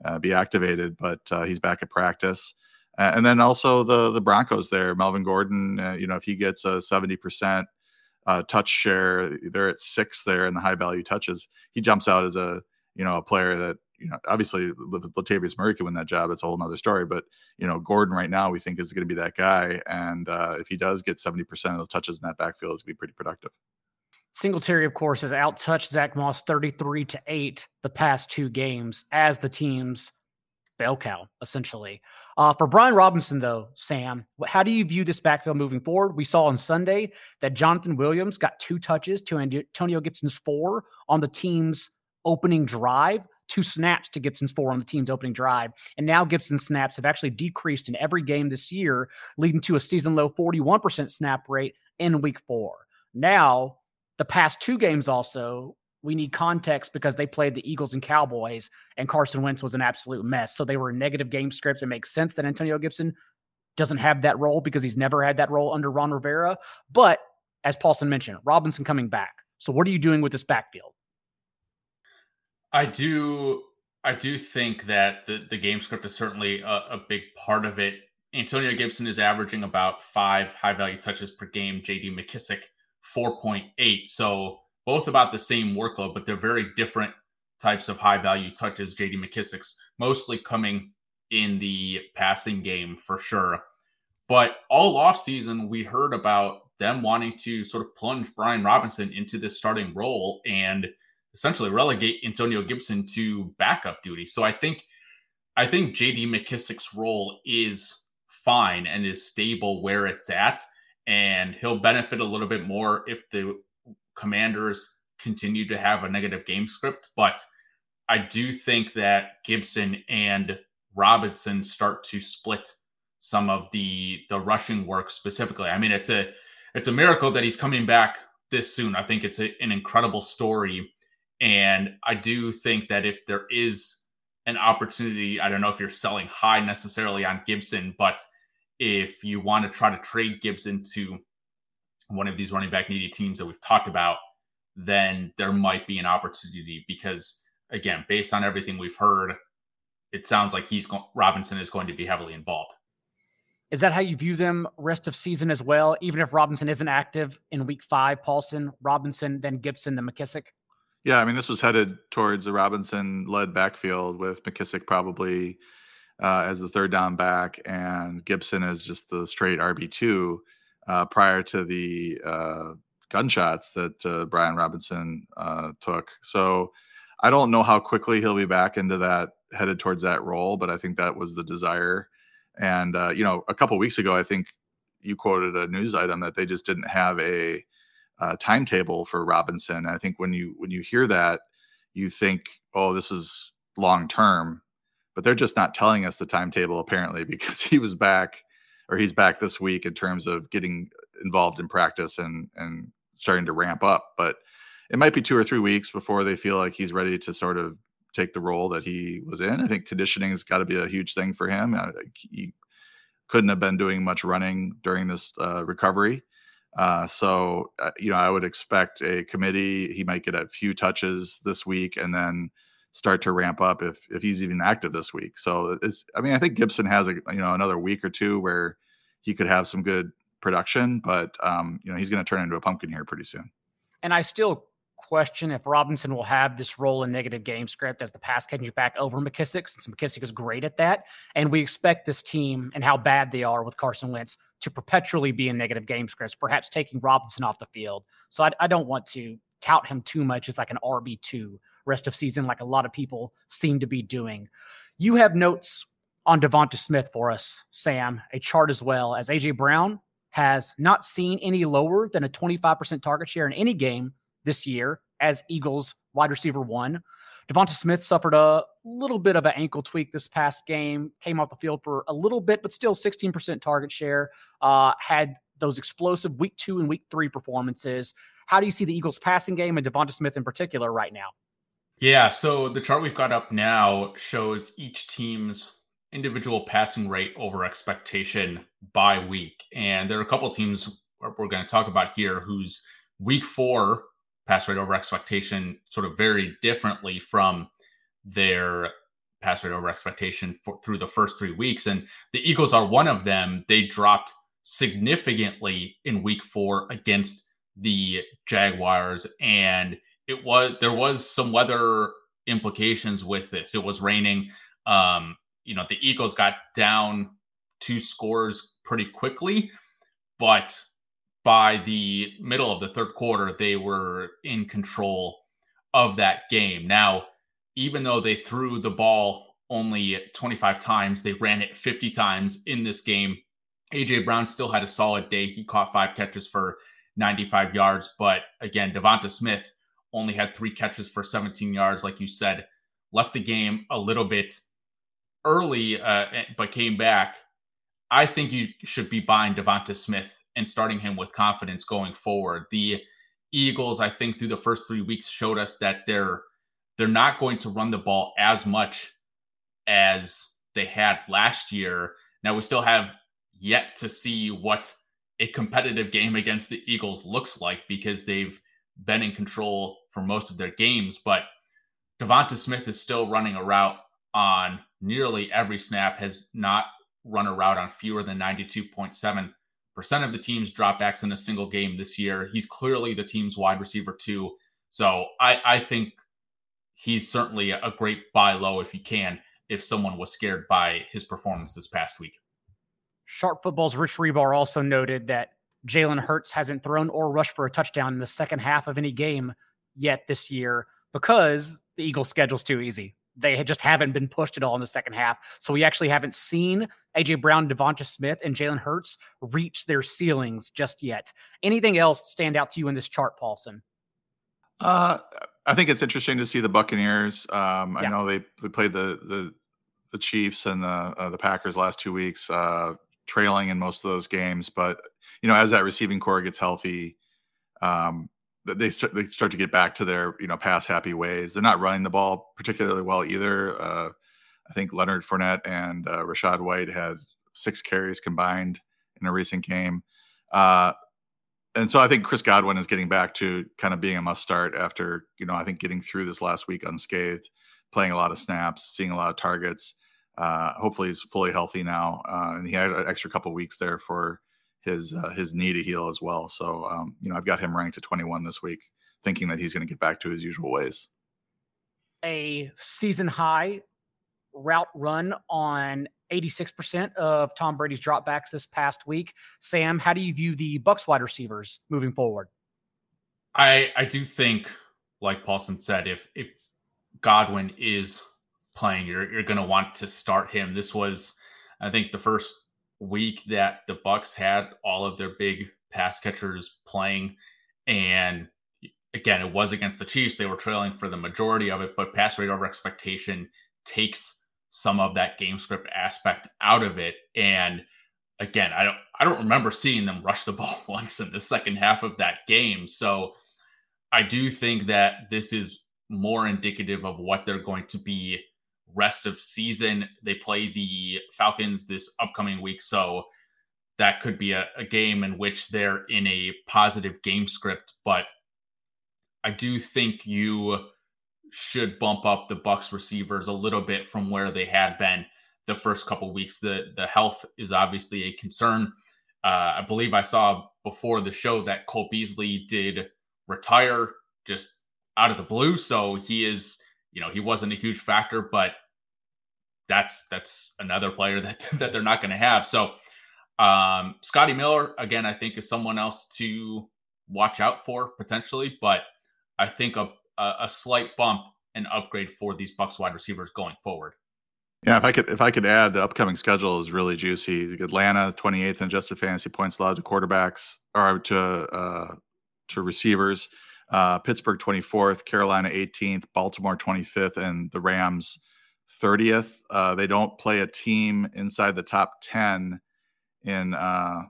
B: uh, be activated. But he's back at practice. and then also the the Broncos there, Melvin Gordon. you know, if he gets a seventy percent touch share, they're at six there in the high value touches. He jumps out as a you know, a player that, you know, obviously Latavius Murray can win that job. It's a whole nother story. But, you know, Gordon right now we think is going to be that guy. And uh, if he does get 70% of the touches in that backfield, it's going to be pretty productive.
A: Singletary, of course, has outtouched Zach Moss 33 to 8 the past two games as the team's bell cow, essentially. Uh, for Brian Robinson, though, Sam, how do you view this backfield moving forward? We saw on Sunday that Jonathan Williams got two touches to Antonio Gibson's four on the team's opening drive, two snaps to Gibson's four on the team's opening drive. And now Gibson's snaps have actually decreased in every game this year, leading to a season low 41% snap rate in week four. Now, the past two games also, we need context because they played the Eagles and Cowboys, and Carson Wentz was an absolute mess. So they were a negative game script. It makes sense that Antonio Gibson doesn't have that role because he's never had that role under Ron Rivera. But as Paulsen mentioned, Robinson coming back. So what are you doing with this backfield?
C: I do. I do think that the, the game script is certainly a, a big part of it. Antonio Gibson is averaging about five high value touches per game. JD McKissic 4.8. So both about the same workload, but they're very different types of high value touches. JD McKissic's mostly coming in the passing game for sure. But all offseason, we heard about them wanting to sort of plunge Brian Robinson into this starting role. And essentially relegate Antonio Gibson to backup duty. So I think I think JD McKissic's role is fine and is stable where it's at. And he'll benefit a little bit more if the commanders continue to have a negative game script. But I do think that Gibson and Robinson start to split some of the the rushing work specifically. I mean, it's a it's a miracle that he's coming back this soon. I think it's a, an incredible story and I do think that if there is an opportunity, I don't know if you're selling high necessarily on Gibson, but if you want to try to trade Gibson to one of these running back needy teams that we've talked about, then there might be an opportunity because, again, based on everything we've heard, it sounds like he's go- Robinson is going to be heavily involved.
A: Is that how you view them rest of season as well? Even if Robinson isn't active in week five, Paulsen, Robinson, then Gibson, then McKissic?
B: Yeah, I mean, this was headed towards a Robinson-led backfield with McKissic probably uh, as the third down back and Gibson as just the straight RB two uh, prior to the uh, gunshots that uh, Brian Robinson uh, took. So I don't know how quickly he'll be back into that headed towards that role, but I think that was the desire. And uh, you know, a couple weeks ago, I think you quoted a news item that they just didn't have a uh, timetable for Robinson. I think when you when you hear that, you think, oh, this is long term, but they're just not telling us the timetable apparently because he was back or he's back this week in terms of getting involved in practice and and starting to ramp up. But it might be two or three weeks before they feel like he's ready to sort of take the role that he was in. I think conditioning has got to be a huge thing for him. He couldn't have been doing much running during this uh, recovery. Uh, so, uh, you know, I would expect a committee. He might get a few touches this week and then start to ramp up if if he's even active this week. So it's I mean I think Gibson has a you know another week or two where he could have some good production, but um, you know he's going to turn into a pumpkin here pretty soon.
A: And I still question if Robinson will have this role in negative game script as the pass catching back over McKissic, since McKissic is great at that. And we expect this team and how bad they are with Carson Wentz to perpetually be in negative game scripts, perhaps taking Robinson off the field. So I, I don't want to tout him too much as like an RB2 rest of season, like a lot of people seem to be doing. You have notes on Devonta Smith for us, Sam, a chart as well, as AJ Brown has not seen any lower than a 25% target share in any game this year as Eagles wide receiver one. Devonta Smith suffered a little bit of an ankle tweak this past game, came off the field for a little bit, but still 16% target share. Uh, had those explosive week two and week three performances. How do you see the Eagles passing game and Devonta Smith in particular right now?
C: Yeah, so the chart we've got up now shows each team's individual passing rate over expectation by week. And there are a couple teams we're going to talk about here whose week four pass rate over expectation sort of very differently from their pass rate over expectation for, through the first three weeks. And the Eagles are one of them. They dropped significantly in week four against the Jaguars. And it was there was some weather implications with this. It was raining. Um, you know, the Eagles got down two scores pretty quickly, but by the middle of the third quarter, they were in control of that game. Now, even though they threw the ball only 25 times, they ran it 50 times in this game. AJ Brown still had a solid day. He caught five catches for 95 yards. But again, Devonta Smith only had three catches for 17 yards, like you said, left the game a little bit early, uh, but came back. I think you should be buying Devonta Smith and starting him with confidence going forward. The Eagles, I think, through the first three weeks showed us that they're they're not going to run the ball as much as they had last year. Now we still have yet to see what a competitive game against the Eagles looks like because they've been in control for most of their games. But Devonta Smith is still running a route on nearly every snap, has not run a route on fewer than 92.7% of the team's dropbacks in a single game this year. He's clearly the team's wide receiver, too. So I, I think he's certainly a great buy low if you can, if someone was scared by his performance this past week.
A: Sharp Football's Rich Hribar also noted that Jalen Hurts hasn't thrown or rushed for a touchdown in the second half of any game yet this year because the Eagles' schedule's too easy. They just haven't been pushed at all in the second half. So we actually haven't seen AJ Brown, Devonta Smith, and Jalen Hurts reach their ceilings just yet. Anything else stand out to you in this chart, Paulsen?
B: Uh, I think it's interesting to see the Buccaneers. Um, yeah. I know they, they played the the the Chiefs and the uh, the Packers last two weeks, uh, trailing in most of those games. But you know, as that receiving corps gets healthy, um, they start they start to get back to their you know pass happy ways. They're not running the ball particularly well either. Uh, I think Leonard Fournette and uh, Rachaad White had six carries combined in a recent game. Uh, and so I think Chris Godwin is getting back to kind of being a must start after, you know, I think getting through this last week unscathed, playing a lot of snaps, seeing a lot of targets. Uh, hopefully he's fully healthy now. Uh, and he had an extra couple weeks there for his uh, his knee to heal as well. So um, you know, I've got him ranked at 21 this week, thinking that he's going to get back to his usual ways.
A: A season high route run on 86% of Tom Brady's dropbacks this past week. Sam, how do you view the Bucks wide receivers moving forward?
C: I I do think, like Paulsen said, if if Godwin is playing, you're you're going to want to start him. This was, I think, the first week that the Bucks had all of their big pass catchers playing. And again it was against the Chiefs. They were trailing for the majority of it but pass rate over expectation takes some of that game script aspect out of it. And again I don't I don't remember seeing them rush the ball once in the second half of that game. So I do think that this is more indicative of what they're going to be rest of season. They play the Falcons this upcoming week, so that could be a, a game in which they're in a positive game script. But I do think you should bump up the Bucks receivers a little bit from where they had been the first couple weeks. The the health is obviously a concern. Uh, I believe I saw before the show that Cole Beasley did retire just out of the blue, so he is you know he wasn't a huge factor, but that's that's another player that that they're not going to have. So um, Scotty Miller again, I think is someone else to watch out for potentially, but I think a a, a slight bump and upgrade for these Bucks wide receivers going forward.
B: Yeah, if I could if I could add, the upcoming schedule is really juicy. Atlanta, 28th in adjusted fantasy points allowed to quarterbacks or to uh, to receivers. Uh, Pittsburgh 24th, Carolina 18th, Baltimore 25th, and the Rams 30th. Uh, they don't play a team inside the top 10 in uh,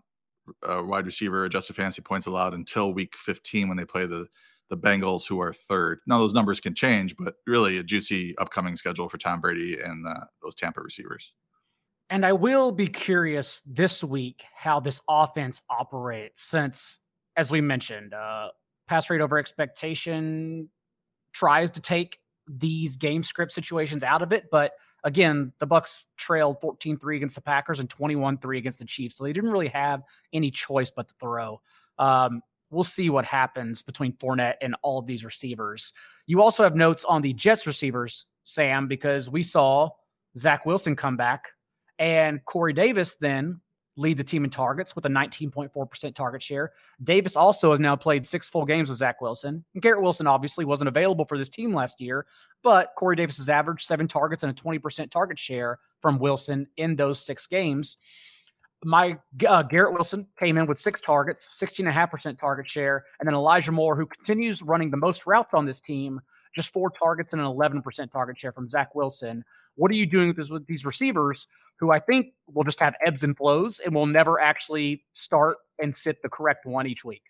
B: wide receiver adjusted fantasy points allowed until week 15 when they play the the Bengals, who are third. Now those numbers can change, but really a juicy upcoming schedule for Tom Brady and uh, those Tampa receivers.
A: And I will be curious this week how this offense operates, since, as we mentioned, uh, pass rate over expectation tries to take these game script situations out of it, but again, the Bucks trailed 14-3 against the Packers and 21-3 against the Chiefs. So they didn't really have any choice but to throw. Um, we'll see what happens between Fournette and all of these receivers. You also have notes on the Jets receivers, Sam, because we saw Zach Wilson come back and Corey Davis then lead the team in targets with a 19.4% target share. Davis also has now played six full games with Zach Wilson. And Garrett Wilson obviously wasn't available for this team last year, but Corey Davis has averaged seven targets and a 20% target share from Wilson in those six games my uh, Garrett Wilson came in with six targets, 16.5% target share. And then Elijah Moore, who continues running the most routes on this team, just four targets and an 11% target share from Zach Wilson. What are you doing with, this, with these receivers who I think will just have ebbs and flows and will never actually start and sit the correct one each week?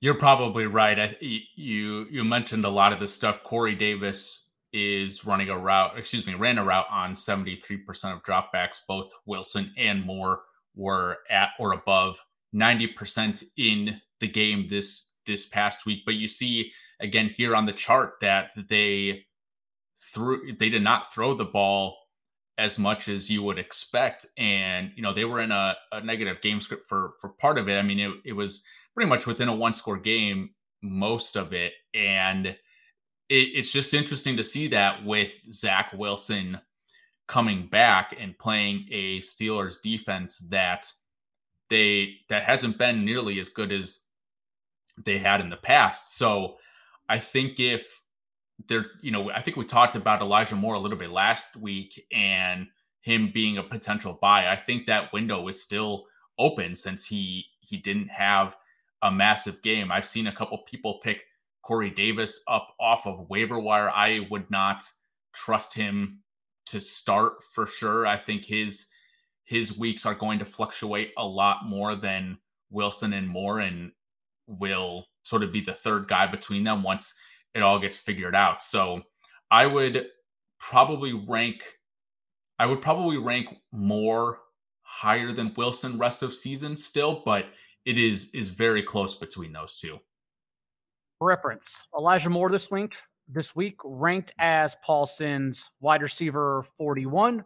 C: You're probably right. I, you you mentioned a lot of the stuff. Corey Davis is running a route, excuse me, ran a route on 73% of dropbacks, both Wilson and Moore were at or above 90% in the game this this past week. But you see again here on the chart that they threw they did not throw the ball as much as you would expect. And you know, they were in a, a negative game script for for part of it. I mean, it, it was pretty much within a one score game most of it. And it, it's just interesting to see that with Zach Wilson coming back and playing a Steelers defense that they that hasn't been nearly as good as they had in the past. So I think if they're, you know, I think we talked about Elijah Moore a little bit last week and him being a potential buy. I think that window is still open since he he didn't have a massive game. I've seen a couple people pick Corey Davis up off of waiver wire. I would not trust him to start for sure. I think his his weeks are going to fluctuate a lot more than Wilson and Moore, and will sort of be the third guy between them once it all gets figured out. So I would probably rank I would probably rank more higher than Wilson rest of season still, but it is is very close between those two.
A: Reference Elijah Moore this week this week ranked as Paulsen's wide receiver 41,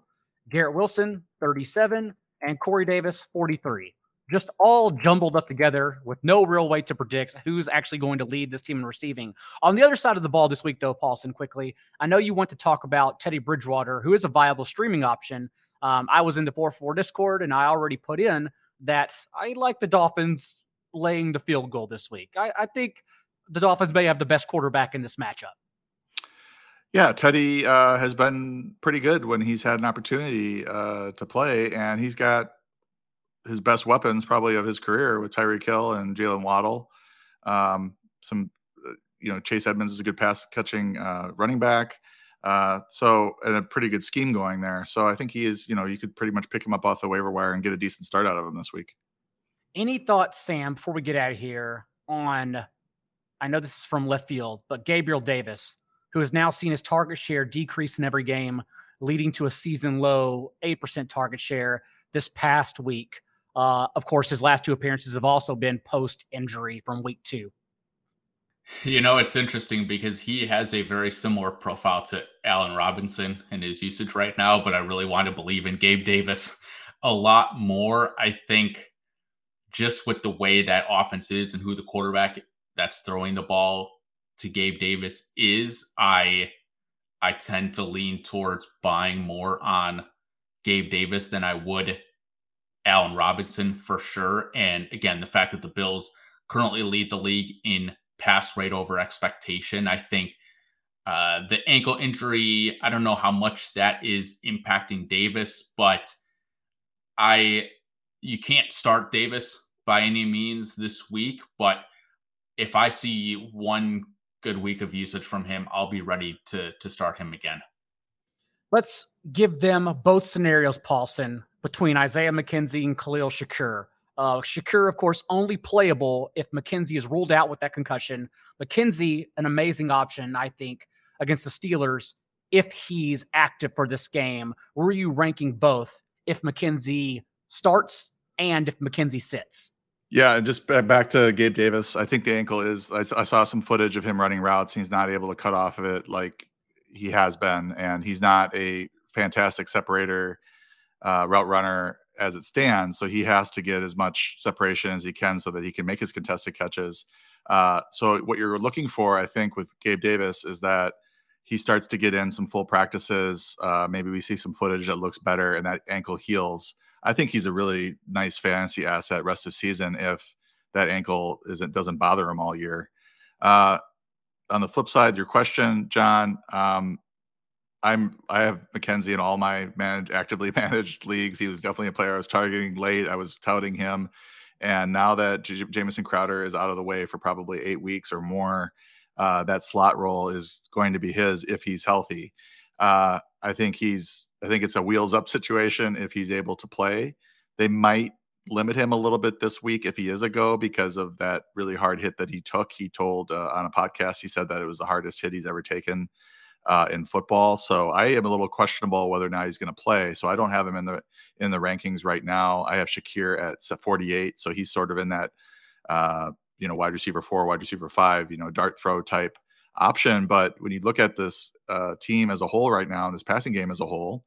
A: Garrett Wilson 37, and Corey Davis 43. Just all jumbled up together with no real way to predict who's actually going to lead this team in receiving. On the other side of the ball this week, though, Paulsen, quickly, I know you want to talk about Teddy Bridgewater, who is a viable streaming option. Um, I was in the 4 4 Discord and I already put in that I like the Dolphins laying the field goal this week. I, I think the Dolphins may have the best quarterback in this matchup.
B: Yeah, Teddy uh, has been pretty good when he's had an opportunity uh, to play, and he's got his best weapons probably of his career with Tyreek Hill and Jalen Waddle. Um, some, uh, you know, Chase Edmonds is a good pass catching uh, running back. Uh, so, and a pretty good scheme going there. So, I think he is, you know, you could pretty much pick him up off the waiver wire and get a decent start out of him this week.
A: Any thoughts, Sam, before we get out of here on, I know this is from left field, but Gabriel Davis who has now seen his target share decrease in every game, leading to a season low 8% target share this past week. Uh, of course, his last two appearances have also been post injury from week two.
C: You know, it's interesting because he has a very similar profile to Allen Robinson in his usage right now, but I really want to believe in Gabe Davis a lot more. I think just with the way that offense is and who the quarterback that's throwing the ball to Gabe Davis is, I I tend to lean towards buying more on Gabe Davis than I would Allen Robinson for sure. And again, the fact that the Bills currently lead the league in pass rate over expectation, I think uh, the ankle injury, I don't know how much that is impacting Davis, but I you can't start Davis by any means this week, but if I see one good week of usage from him, I'll be ready to to start him again.
A: Let's give them both scenarios, Paulsen, between Isaiah McKenzie and Khalil Shakir. Uh, Shakir, of course, only playable if McKenzie is ruled out with that concussion. McKenzie, an amazing option, I think, against the Steelers if he's active for this game. Were you ranking both if McKenzie starts and if McKenzie sits?
B: Yeah, and just back to Gabe Davis. I think the ankle is. I, saw some footage of him running routes. he's not able to cut off of it like he has been, and he's not a fantastic separator, uh, route runner as it stands. So he has to get as much separation as he can so that he can make his contested catches. Uh, so what you're looking for, I think, with Gabe Davis is that he starts to get in some full practices. Uh, maybe we see some footage that looks better, and that ankle heals. I think he's a really nice fantasy asset rest of season if that ankle isn't doesn't bother him all year. Uh, on the flip side, your question, John, um, I'm I have McKenzie in all my managed, actively managed leagues. He was definitely a player I was targeting late. I was touting him, and now that J- Jamison Crowder is out of the way for probably eight weeks or more, uh, that slot role is going to be his if he's healthy. Uh, I think he's I think it's a wheels up situation if he's able to play. They might limit him a little bit this week if he is a go because of that really hard hit that he took. He told uh, on a podcast he said that it was the hardest hit he's ever taken uh, in football. So I am a little questionable whether or not he's going to play. So I don't have him in the in the rankings right now. I have Shakir at 48, so he's sort of in that uh, you know wide receiver four, wide receiver five, you know dart throw type option. But when you look at this uh, team as a whole right now, and this passing game as a whole,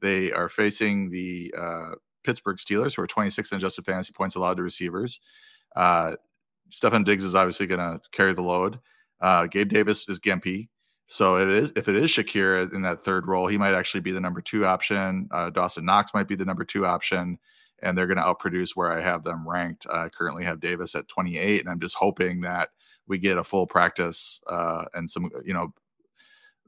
B: they are facing the uh, Pittsburgh Steelers, who are 26 in adjusted fantasy points allowed to receivers. Uh, Stefon Diggs is obviously going to carry the load. Uh, Gabe Davis is gimpy. So it is if it is Shakir in that third role, he might actually be the number two option. Uh, Dawson Knox might be the number two option, and they're going to outproduce where I have them ranked. I currently have Davis at 28, and I'm just hoping that we get a full practice uh, and some you know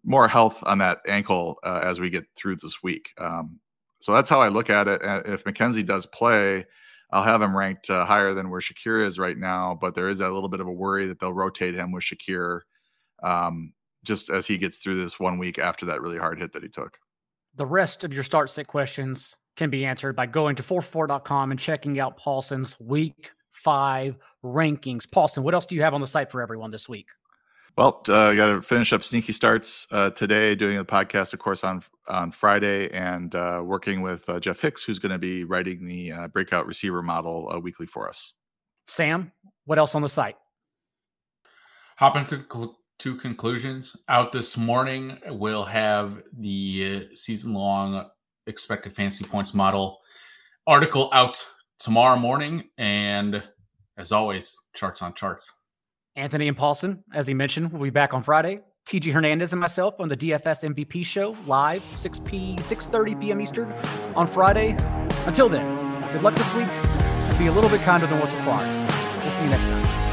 B: more health on that ankle uh, as we get through this week. Um, so that's how I look at it. If McKenzie does play, I'll have him ranked uh, higher than where Shakir is right now, but there is a little bit of a worry that they'll rotate him with Shakir. Um, just as he gets through this one week after that really hard hit that he took.
A: The rest of your start sit questions can be answered by going to 4for4.com and checking out Paulsen's week five rankings. Paulsen, what else do you have on the site for everyone this week?
B: Well, uh, I got to finish up sneaky starts uh, today, doing the podcast, of course, on on Friday, and uh, working with uh, Jeff Hicks, who's going to be writing the uh, breakout receiver model uh, weekly for us.
A: Sam, what else on the site?
C: Hop into cl- two conclusions out this morning. We'll have the season long expected fantasy points model article out tomorrow morning. And as always, charts on charts.
A: Anthony and Paulsen, as he mentioned, will be back on Friday. TJ Hernandez and myself on the DFS MVP show live 6 p 6:30 p.m. Eastern on Friday. Until then, good luck this week. Be a little bit kinder than what's required. We'll see you next time.